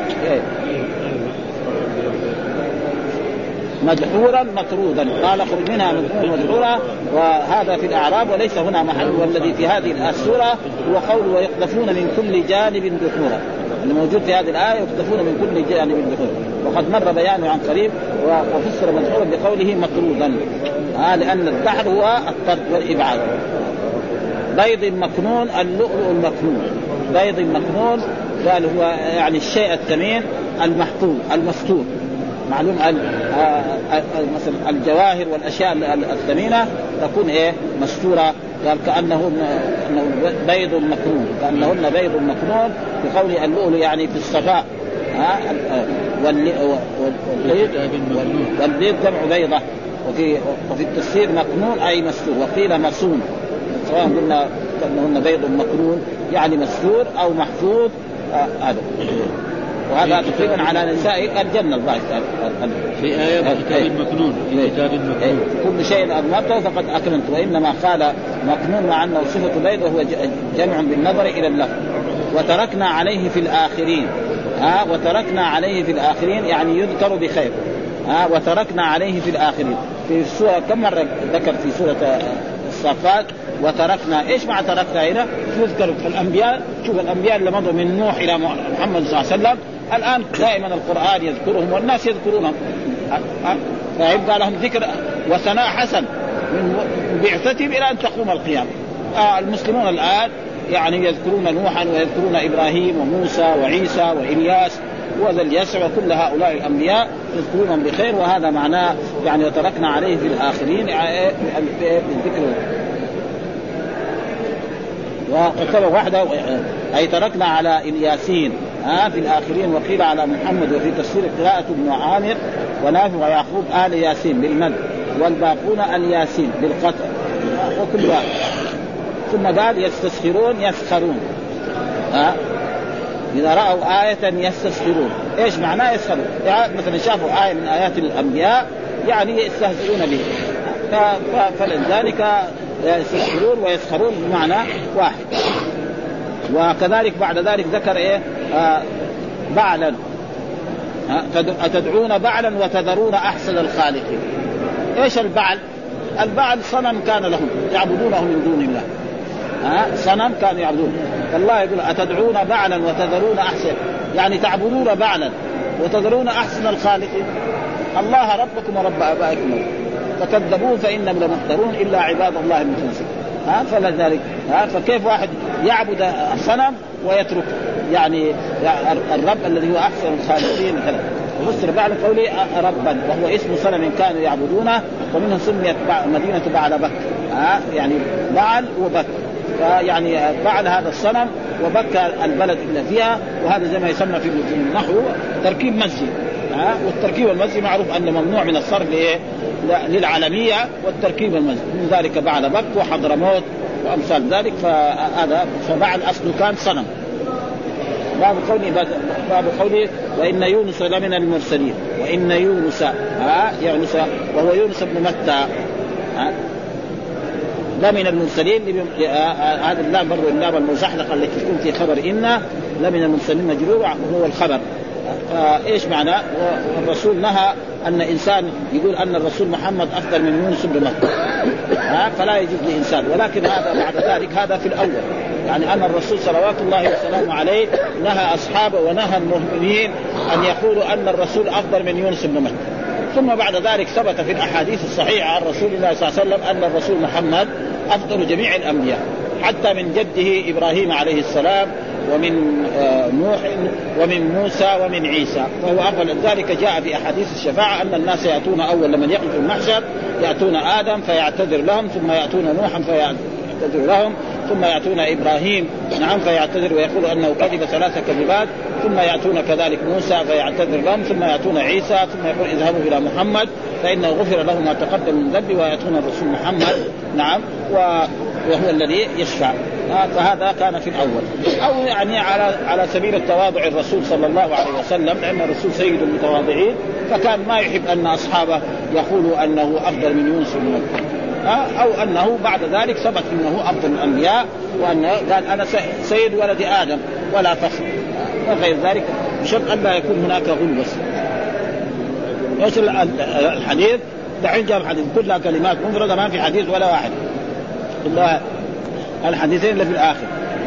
مدحورا مطرودا. قال اخرج منها مدحورا وهذا في الأعراب وليس هنا محل والذي في هذه السورة هو قول ويقذفون من كل جانب دحورا. الموجود في هذه الآية يقذفون من كل جانب دحورا. وقد مر بيانه عن قريب وفسر مدحورا بقوله مطرودا. آه لأن الدحر هو الطرد والإبعاد. بيض مكنون اللؤلؤ المكنون. بيض مكنون قال هو يعني الشيء الثمين المحفوظ المستور. معلوم مثلا الجواهر والأشياء الثمينة تكون إيه؟ مستورة. قال كأنه بيض مكنون. كأنهن بيض مكنون بقول اللؤلؤ يعني في الصفاء. ها؟ والبيض والبيض جمع بيضة. وفي وفي التفسير مكنون أي مستور. وقيل مصون سواء قلنا كأنهن بيض مكنون يعني مستور أو محفوظ هذا. آه وهذا تقريبا على نساء الجنه الظاهر في آية في كتاب المكنون في كتاب المكنون كل شيء أضمرته فقد أكملت وإنما قال مكنون مع أنه صفة بيض وهو جمع بالنظر إلى اللفظ. وتركنا عليه في الآخرين. ها وتركنا عليه في الآخرين يعني يذكر بخير. ها وتركنا عليه في الآخرين. في السورة كم مرة ذكر في سورة الصافات وتركنا إيش معنى تركنا هنا؟ يذكر الأنبياء. شوف الأنبياء اللي مضوا من نوح إلى محمد صلى الله عليه وسلم. الآن دائما القرآن يذكرهم والناس يذكرونهم. فيبقى لهم ذكر وثناء حسن من بعثتهم إلى أن تقوم القيامة. آه المسلمون الآن يعني يذكرون نوحا ويذكرون إبراهيم وموسى وعيسى وإلياس وذا اليسع وكل هؤلاء الأنبياء يذكرونهم بخير وهذا معناه يعني وتركنا عليه في الآخرين بالذكر. وكتب وحده أي تركنا على إلياسين. ها في الآخرين وقيل على محمد وفي تفسير قراءة ابن عامر ونافع ويعقوب آل ياسين بالمد والباقون الياسين بالقطع. وكل واحد. ثم قال يستسخرون يسخرون. ها إذا رأوا آية يستسخرون. إيش معناه يسخرون؟ يعني مثلا شافوا آية من آيات الأنبياء يعني يستهزئون به فلذلك يستسخرون ويسخرون بمعنى واحد. وكذلك بعد ذلك ذكر إيه؟ آه بعلا. أتدعون بعلا وتذرون أحسن الخالقين. إيش البعل؟ البعل صنم كان لهم يعبدونه من دون الله. ها صنم كانوا يعبدون. فالله يقول أتدعون بعلا وتذرون أحسن. يعني تعبدون بعلا وتذرون أحسن الخالقين. الله ربكم ورب آبائكم. فكذبوه فإنهم لمحضرون إلا عباد الله المخلصين. ها فلذلك. ها فكيف واحد يعبد صنم ويترك يعني الرب الذي هو أحسن الخالقين وفسر بعل قوله ربا وهو اسم صنم كانوا يعبدونه ومنه سميت مدينة بعل بك ها يعني بعل وبك يعني بعل هذا الصنم وبك البلد اللي فيها وهذا زي ما يسمى في النحو تركيب مسجد. ها والتركيب المسجد معروف أنه ممنوع من الصرف للعالمية والتركيب المسجد. من ذلك بعل بك وحضرموت وأمثال ذلك فهذا فبعل أصله كان صنم. باب قوله باب قوله وإن يونس لمن المرسلين. وإن يونس ها؟ يونس وهو يونس بن متى. لمن المرسلين هذا اللام برضه اللام المزحلقة التي تكون في خبر إن لمن المرسلين مجرور وهو الخبر. فايش معناه؟ الرسول نهى أن إنسان يقول أن الرسول محمد أفضل من يونس بن متى. فلا يجوز لإنسان. ولكن هذا بعد ذلك هذا في الأول. يعني أن الرسول صلوات الله وسلامه عليه نهى أصحابه ونهى المؤمنين أن يقولوا أن الرسول أفضل من يونس بن متى ثم بعد ذلك ثبت في الأحاديث الصحيحة عن رسول الله صلى الله عليه وسلم أن الرسول محمد أفضل جميع الأنبياء حتى من جده إبراهيم عليه السلام ومن آه، نوح ومن موسى ومن عيسى. فهو أفضل. ذلك جاء في أحاديث الشفاعة أن الناس يأتون أول لمن يقف المحشر يأتون آدم فيعتذر لهم ثم يأتون نوحا فيعتذر لهم ثم يأتون إبراهيم نعم فيعتذر ويقول أنه كذب ثلاث كذبات ثم يأتون كذلك موسى فيعتذر لهم ثم يأتون عيسى ثم يقول اذهبوا إلى محمد فإنه غفر له ما تقدم من ذنبه ويأتون الرسول محمد نعم وهو الذي يشفع. فهذا كان في الأول. أو يعني على على سبيل التواضع الرسول صلى الله عليه وسلم لأن الرسول سيد المتواضعين فكان ما يحب أن أصحابه يقولوا أنه أفضل من يونس بن أو أنه بعد ذلك ثبت إنه افضل الأنبياء وانه قال أنا سيد ولد آدم ولا فخر وغير ذلك بشرط أن لا يكون هناك غل بس إيش الحديث؟ دحين جاب حديث كلها كلمات مفردة ما في حديث ولا واحد. إلا الحديثين اللي في الآخر.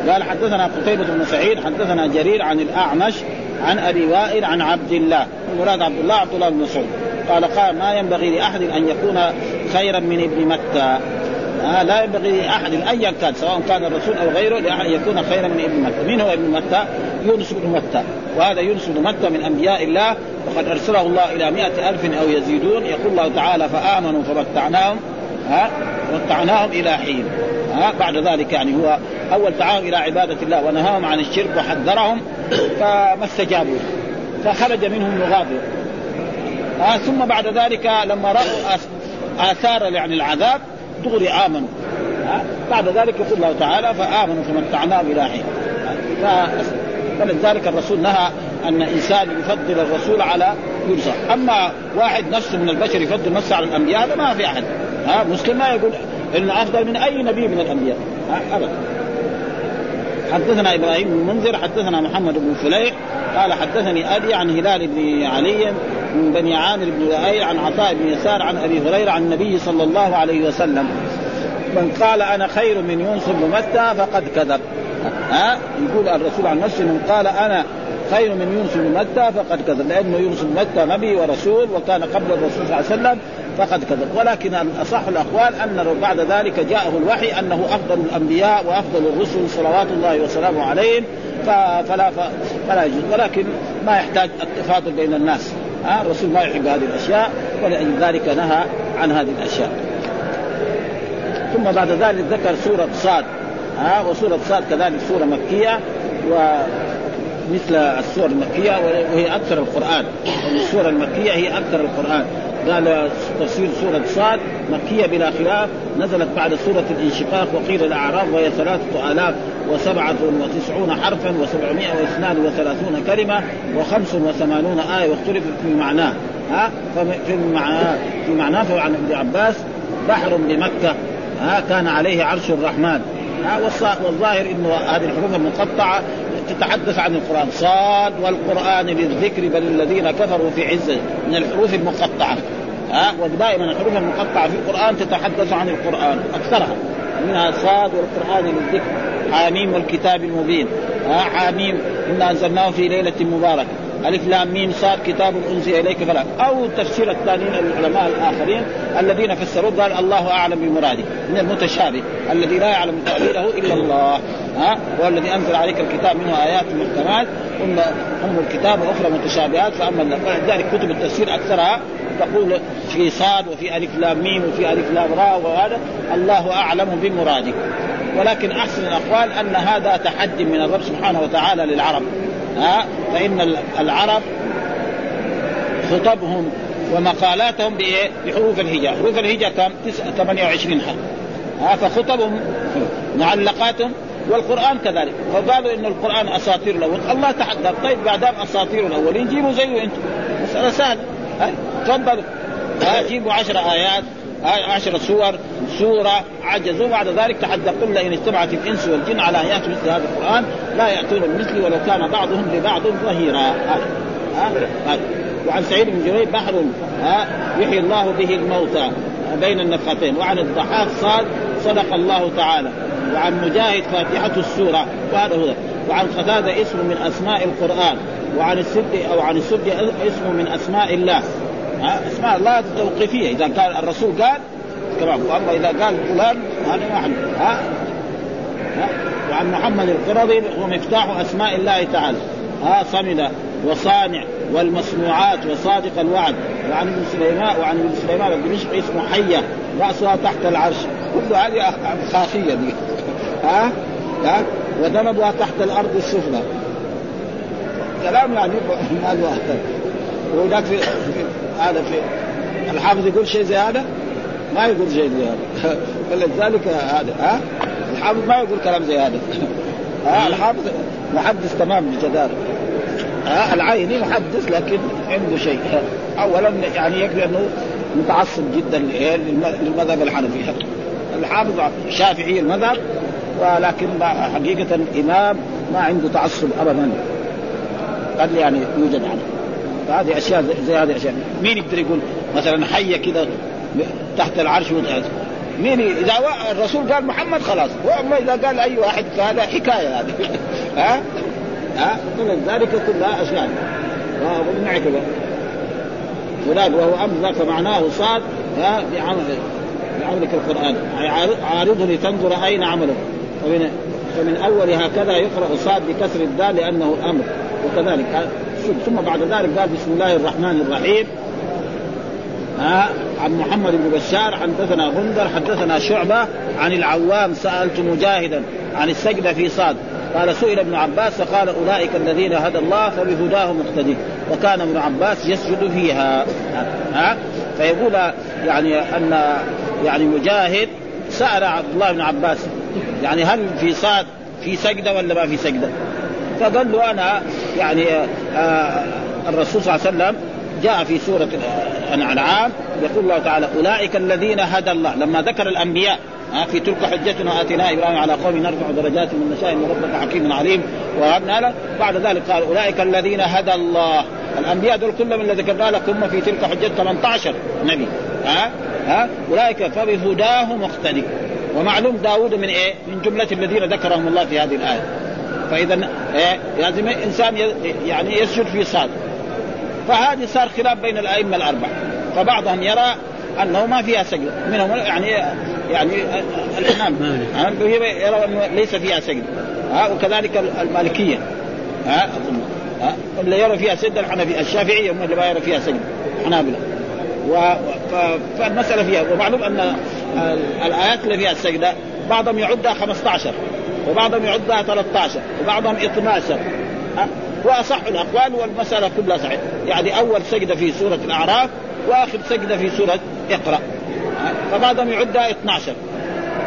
قال حدثنا قتيبة بن سعيد حدثنا جرير عن الأعمش عن أبي وائل عن عبد الله. المراد عبد الله عبد الله بن مسعود. قال قال ما ينبغي لأحد أن يكون خيرا من ابن متى. آه لا ينبغي لأحد ايا كان سواء كان الرسول أو غيره لأحد يكون خيرا من ابن متى، من هو ابن متى؟ يونس بن متى، وهذا يونس بن متى من أنبياء الله وقد أرسله الله إلى مائة ألف أو يزيدون. يقول الله تعالى فآمنوا فمتعناهم ها متعناهم إلى حين. ها بعد ذلك يعني هو أول تعاون إلى عبادة الله ونهاهم عن الشرك وحذرهم فما استجابوا فخرج منهم مغاضب آه ثم بعد ذلك لما رأوا آثار يعني العذاب دغري آمنوا. آه بعد ذلك يقول الله تعالى فآمنوا فمتعناهم إلى حين فلذلك الرسول نهى أن إنسان يفضل الرسول على يرسل أما واحد نفسه من البشر يفضل نفسه على الأنبياء هذا ما في أحد. ها مسلم ما يقول انه أفضل من أي نبي من الأنبياء. ابدا. حدثنا إبراهيم بن منذر حدثنا محمد بن فليح قال حدثني أبي عن هلال بن علي من بني عامر بن لؤي عن عطاء بن يسار عن أبي هريرة عن النبي صلى الله عليه وسلم. من قال أنا خير من يونس بن متى فقد كذب. ها؟ يقول الرسول عن نفسه من قال أنا خير من يونس بن متى فقد كذب. لأنه يونس بن متى نبي ورسول وكان قبل الرسول صلى الله عليه وسلم فقد كذب. ولكن اصح الأقوال أن بعد ذلك جاءه الوحي أنه أفضل الأنبياء وأفضل الرسل صلوات الله وسلامه عليهم فلا فلا يجوز. ولكن ما يحتاج التفاضل بين الناس. ها؟ الرسول ما يحب هذه الأشياء ولذلك نهى عن هذه الأشياء. ثم بعد ذلك ذكر سورة صاد. ها؟ وسورة صاد كذلك سورة مكية و مثل السور المكية وهي أكثر القرآن. السورة المكية هي أكثر القرآن. قال تفسير سورة صاد مكية بلا خلاف نزلت بعد سورة الانشقاق وقيل الأعراف وهي ثلاثة آلاف وسبعة وتسعون حرفا وسبعمائة واثنان وثلاثون كلمة وخمس وثمانون آية واختلف في معناه ها؟ ففي معناه في معناه فعن ابن عباس بحر بمكة. ها؟ كان عليه عرش الرحمن. والظاهر إنه هذه الحروف المقطعة تتحدث عن القرآن. صاد والقرآن للذكر بل الذين كفروا في عزه من الحروف المقطعة. ها؟ ودائما الحروف المقطعة في القرآن تتحدث عن القرآن أكثرها. منها صاد والقرآن للذكر. حاميم والكتاب المبين. ها؟ حاميم إنا أنزلناه في ليلة مباركة. ألف لام ميم صاد كتاب أنزل إليك فلا. أو تفسير الثانيين العلماء الآخرين الذين فسروه قال الله أعلم بمراده. من المتشابه الذي لا يعلم تأويله إلا الله. ها؟ هو الذي أنزل عليك الكتاب منه آيات محكمات ثم ام الكتاب وأخرى متشابهات فأما ذلك كتب التفسير أكثرها تقول في صاد وفي ألف لام ميم وفي ألف لام راء وهذا الله أعلم بمراده ولكن أحسن الأقوال أن هذا تحدي من الرب سبحانه وتعالى للعرب. ها؟ فإن العرب خطبهم ومقالاتهم بحروف الهجاء، حروف الهجاء كم؟ 28 حرف. ها؟ فخطبهم معلقاتهم والقرآن كذلك. فقالوا إن القرآن أساطير الأول الله تحدى طيب ما دام أساطير الأولين جيبوا زيه أنتم. مسألة سهلة. تفضلوا. جيبوا عشر آيات عشر سور سورة عجزوا بعد ذلك تحدى قل إن اجتمعت الإنس والجن على أن يأتوا مثل هذا القرآن لا يأتون بمثله ولو كان بعضهم لبعض ظهيرا. وعن سعيد بن جبير بحر يحيي الله به الموتى بين النفختين وعن الضحاك صاد صدق الله تعالى. وعن مجاهد فاتحة السورة وهذا هو. وعن قتادة اسم من أسماء القرآن وعن السد أو عن السد اسم من أسماء الله. أسماء الله توقيفية. إذا كان الرسول قال كلام وأما إذا قال فلان هذا ما ها؟ ها؟ وعن محمد القرظي هو مفتاح أسماء الله تعالى. ها صمد وصانع والمصنوعات وصادق الوعد. وعن ابن سليمان وعن ابن سليمان الدمشقي اسمه حية. رأسها تحت العرش. كل هذه خاصيه دي. ها؟ ها؟ وذنبها تحت الأرض السفلى كلام يعني ما له وهناك في هذا في الحافظ يقول شيء زي هذا؟ ما يقول شيء زي هذا. فلذلك هذا ها؟ الحافظ ما يقول كلام زي هذا. ها؟ الحافظ محدث تمام بجدارة. ها؟ العيني محدث لكن عنده شيء. اولا يعني يكفي أنه متعصب جدا للمذهب الحنفي. الحافظ شافعي المذهب ولكن حقيقة إمام ما عنده تعصب أبدا. قد يعني يوجد عنه فهذه أشياء زي هذه الأشياء مين يقدر يقول مثلا حية كذا تحت العرش مين إذا الرسول قال محمد خلاص. وأما إذا قال أي واحد فهذا حكاية هذه. ها؟ ها؟ ذلك كلها أشياء. ونعك ولاد وهو أمر فمعناه صاد ها بعمل بعملك القرآن. عارضه لتنظر أين عمله فمن فمن أول هكذا يقرأ صاد بكسر الدال لأنه أمر وكذلك. ثم بعد ذلك قال بسم الله الرحمن الرحيم. ها عن محمد بن بشار حدثنا غندر حدثنا شعبة عن العوام سألت مجاهدا عن السجده في صاد قال سئل ابن عباس فقال أولئك الذين هدى الله فبهداه مقتدي. وكان ابن عباس يسجد فيها. ها فيقول يعني أن يعني مجاهد سأل عبد الله بن عباس يعني هل في صاد في سجدة ولا ما في سجدة؟ فقال له أنا يعني آه الرسول صلى الله عليه وسلم جاء في سورة الأنعام يقول الله تعالى أولئك الذين هدى الله. لما ذكر الأنبياء في تلك حجتنا آتينا إبراهيم على قوم نرفع درجات من نشاء إن ربك حكيم عليم وهبنا له. بعد ذلك قال أولئك الذين هدى الله. الأنبياء دول كلهم اللي ذكرنا لكم في تلك حجة 18 نبي ها ها أولئك فبهداه مقتدي. ومعلوم داود من إيه؟ من جملة الذين ذكرهم الله في هذه الآية. فإذا إيه؟ لازم إنسان يعني يسجد في صاد فهذه صار خلاف بين الأئمة الاربعه فبعضهم يرى أنه ما فيها سجد. منهم يعني يعني الإمام. يرى أنه ليس فيها سجد. ها؟ وكذلك المالكية. ها؟ أظن. ها؟ اللي يرى فيها سجد الحنفي الشافعية هم اللي ما يرى فيها سجد. الحنابله و... فالمسألة فيها ومعلوم أن الآيات اللي فيها السجدة بعضهم يعدها 15 وبعضهم يعدها 13 وبعضهم 12 وأصح الأقوال والمسألة كلها صحيحة. يعني أول سجدة في سورة الأعراف وآخر سجدة في سورة اقرأ. فبعضهم يعدها 12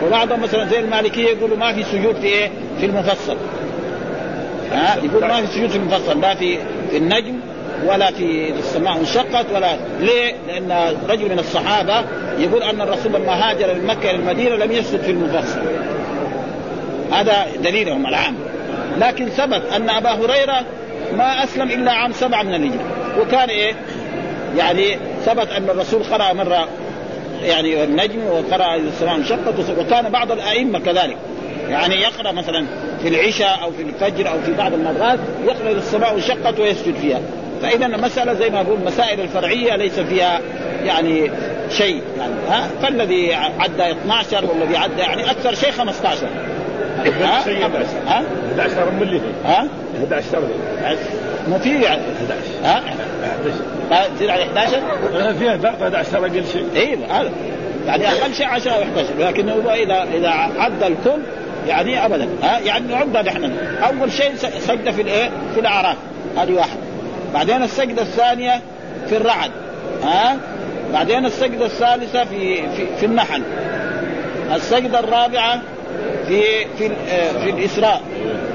وبعضهم مثلا زي المالكية يقولوا ما في سجود في إيه؟ في المفصل. ها يقول ما في سجود في المفصل لا في في النجم ولا في السماء انشقت ولا ليه؟ لأن رجل من الصحابة يقول أن الرسول لما هاجر من مكة إلى المدينة لم يسجد في المفصل. هذا دليلهم العام. لكن ثبت أن أبا هريرة ما أسلم إلا عام سبعة من الهجرة. وكان إيه؟ يعني ثبت أن الرسول قرأ مرة يعني النجم وقرأ السماء انشقت وكان بعض الأئمة كذلك. يعني يقرأ مثلا في العشاء أو في الفجر أو في بعض المرات يقرأ السماء انشقت ويسجد فيها. فإذا المسألة زي ما أقول المسائل الفرعية ليس فيها يعني شيء يعني ها؟ فالذي عدى 12 والذي عدى يعني أكثر شيء 15 ها؟ 11 من اللي ها؟ 11 ما في يعني. 11 ها؟ تصير على 11 فيها 11 أقل شيء. أيوه هذا. يعني أقل شيء 10 أو 11 لكن هو إذا إذا عدى الكل يعني ابدا. ها؟ يعني نعدها نحن. أول شيء سجدة في الإيه؟ في الأعراف. هذه واحد. بعدين السجدة الثانية في الرعد ها؟ بعدين السجدة الثالثة في في, في النحل. السجدة الرابعة في في في الإسراء.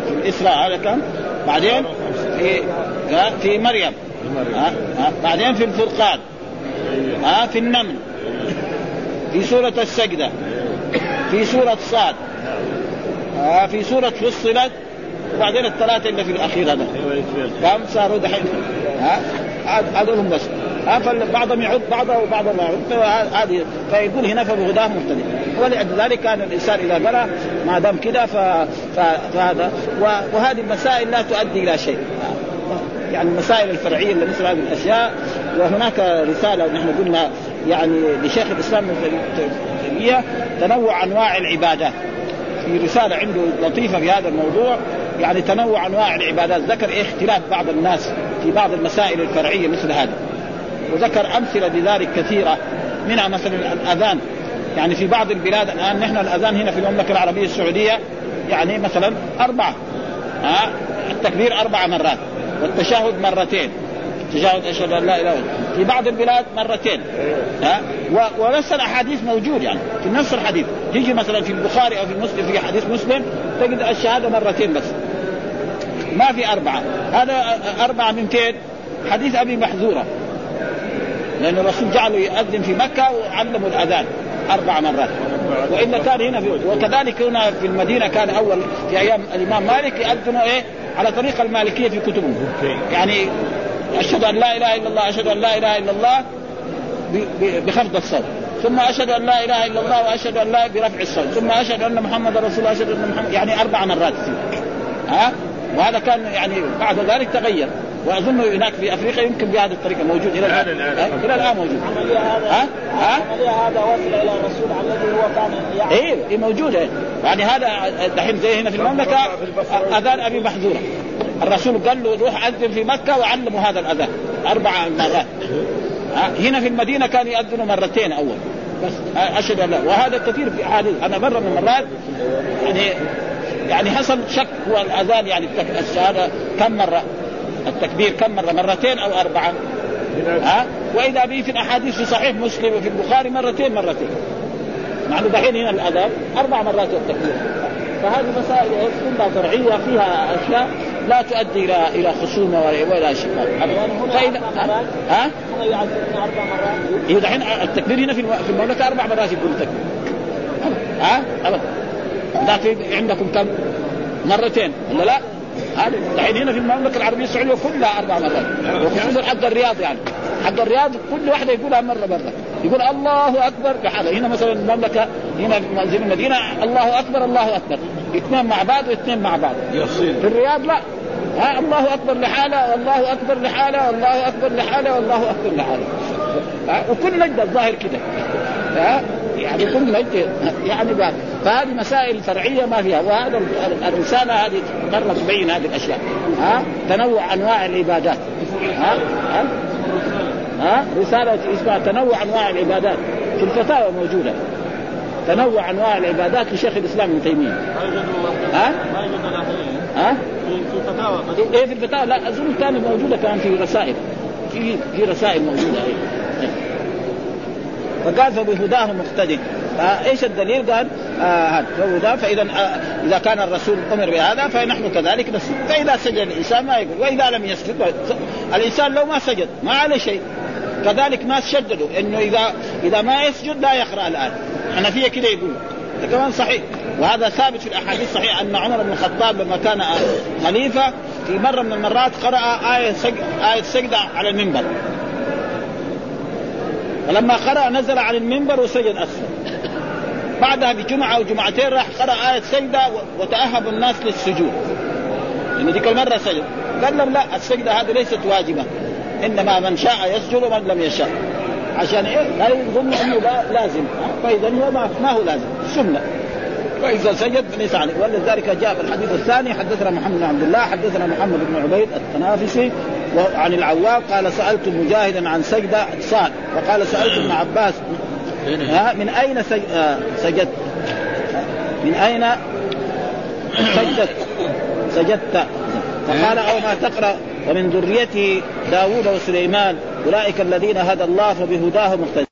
في الإسراء هذا كم؟ بعدين في في مريم ها؟ بعدين في الفرقان ها؟ في النمل. في سورة السجدة في سورة صاد آه في سورة فصلت وبعدين الثلاثة اللي في الأخير هذا. كم صاروا دحين؟ ها؟ هذول بس. ها فبعضهم يعد بعضه وبعضهم ما يعد هذه فيقول هنا فبغداه مبتدئ. ولذلك كان الإنسان إذا بلى ما دام كذا فهذا. وهذه المسائل لا تؤدي إلى شيء. يعني المسائل الفرعية اللي مثل هذه الأشياء. وهناك رسالة نحن قلنا يعني لشيخ الإسلام ابن تيمية تنوع أنواع العبادات. في رسالة عنده لطيفة في هذا الموضوع. يعني تنوع أنواع العبادات. ذكر إيه؟ اختلاف بعض الناس في بعض المسائل الفرعية مثل هذا. وذكر أمثلة لذلك كثيرة منها مثلا الأذان. يعني في بعض البلاد الآن نحن الأذان هنا في المملكة العربية السعودية يعني مثلا أربعة. ها التكبير أربع مرات والتشهد مرتين. تشهد أشهد أن لا إله إلا في بعض البلاد مرتين. ها ونفس الأحاديث موجود يعني. في نفس الحديث. يجي مثلا في البخاري أو في مسلم في حديث مسلم تجد الشهادة مرتين بس. ما في أربعة. هذا أربعة من فين؟ حديث أبي محذورة. لأن الرسول جعله يؤذن في مكة وعلموا الأذان أربع مرات. وإلا كان هنا في وكذلك هنا في المدينة كان أول في أيام الإمام مالك يؤذنوا إيه؟ على طريقه المالكية في كتبهم يعني أشهد أن لا إله إلا الله أشهد أن لا إله إلا الله بخفض الصوت. ثم أشهد أن لا إله إلا الله وأشهد أن لا برفع الصوت. ثم أشهد أن محمد رسول الله أشهد أن محمد يعني أربع مرات ها؟ وهذا كان يعني بعد ذلك تغير. وأظن هناك في أفريقيا يمكن بهذه الطريقة موجود إلى الآن. إلى الآن موجود. ها؟ ها؟ هذا وصل إلى الرسول الذي هو كان يعني إيه موجوده يعني هذا دحين زي هنا في المملكة أذان أبي محذوره الرسول قال له روح أذن في مكة وعلموا هذا الأذان. أربع مرات. هنا في المدينة كان يأذنوا مرتين أول. بس أشهد أن لا. وهذا كثير في أحاديث. أنا مرة من المرات يعني يعني حصل شك هو الأذان يعني الشهادة كم مرة؟ التكبير كم مرة؟ مرتين أو أربعة. ها؟ وإذا به في الأحاديث في صحيح مسلم وفي البخاري مرتين مرتين. مع انه دحين هنا الأذان أربع مرات التكبير. فهذه مسائل كلها فرعيه فيها أشياء لا تؤدي إلى إلى خصومة ولا شيء فاذا ها؟ أربع مرات؟ إيه دحين التكبير هنا في المملكة أربع مرات يقول التكبير ها؟ ابدا. لكن عندكم كم؟ مرتين. ولا لا؟ هذه دحين هنا في المملكة العربية السعودية كلها أربع مرات. وخصوصا حق الرياض يعني. حق الرياض كل واحدة يقولها مرة مرة. يقول الله أكبر بحاله هنا مثلا المملكة هنا في المدينة الله أكبر الله أكبر. اثنين مع بعض واثنين مع بعض. في الرياض لا. ها الله أكبر لحالة والله أكبر لحالة والله أكبر لحالة والله أكبر لحالة. وكل نجد الظاهر كده. ها يعني كل نجد يعني بعد. فهذه مسائل فرعيه ما فيها. وهذا الرسالة هذه مرة تبين هذه الأشياء. ها؟ تنوع أنواع العبادات. ها؟ ها, ها؟ رسالة اسمها تنوع أنواع العبادات. في الفتاوى موجودة. تنوع أنواع العبادات لشيخ الإسلام ابن تيمية. ها؟ ها؟ في الفتاوى إيه في الفتاوى. لا اظن كان موجودة كان في رسائل. في في رسائل موجودة. إيه. فقال فبهداه مقتدي فايش الدليل؟ قال آه هذا. فإذا آه إذا كان الرسول أمر بهذا فنحن كذلك نسجد فإذا سجد الإنسان ما يقول. وإذا لم يسجد الإنسان لو ما سجد ما عليه شيء. كذلك ما شددوا إنه اذا إذا ما يسجد لا يقرأ الآن. الحنفيه كده يقول. كمان صحيح. وهذا ثابت في الأحاديث الصحيحه أن عمر بن الخطاب لما كان خليفة في مرة من المرات قرأ آية سجد آية سجده على المنبر. فلما قرأ نزل عن المنبر وسجد أسفل بعدها بجمعة أو جمعتين راح قرأ آية سجدة وتأهب الناس للسجود. لأن ذيك المرة سجد. قال لهم لا السجدة هذه ليست واجبة. إنما من شاء يسجد ومن لم يشاء. عشان إيه؟ لا يظن لا لازم. فإذا هو ما, هو لازم. سنة. واذا سجد ليس عليه ولذلك جاء في الحديث الثاني حدثنا محمد بن عبد الله حدثنا محمد بن عبيد التنافسي وعن العوام قال سألت مجاهدا عن سجدة صاد وقال سألت ابن عباس ها من أين آه، سجدت؟ من أين سجدت؟ سجدت. فقال أو ما تقرأ؟ ومن ذريته داوود وسليمان. أولئك الذين هدى الله فبهداه مقتدى.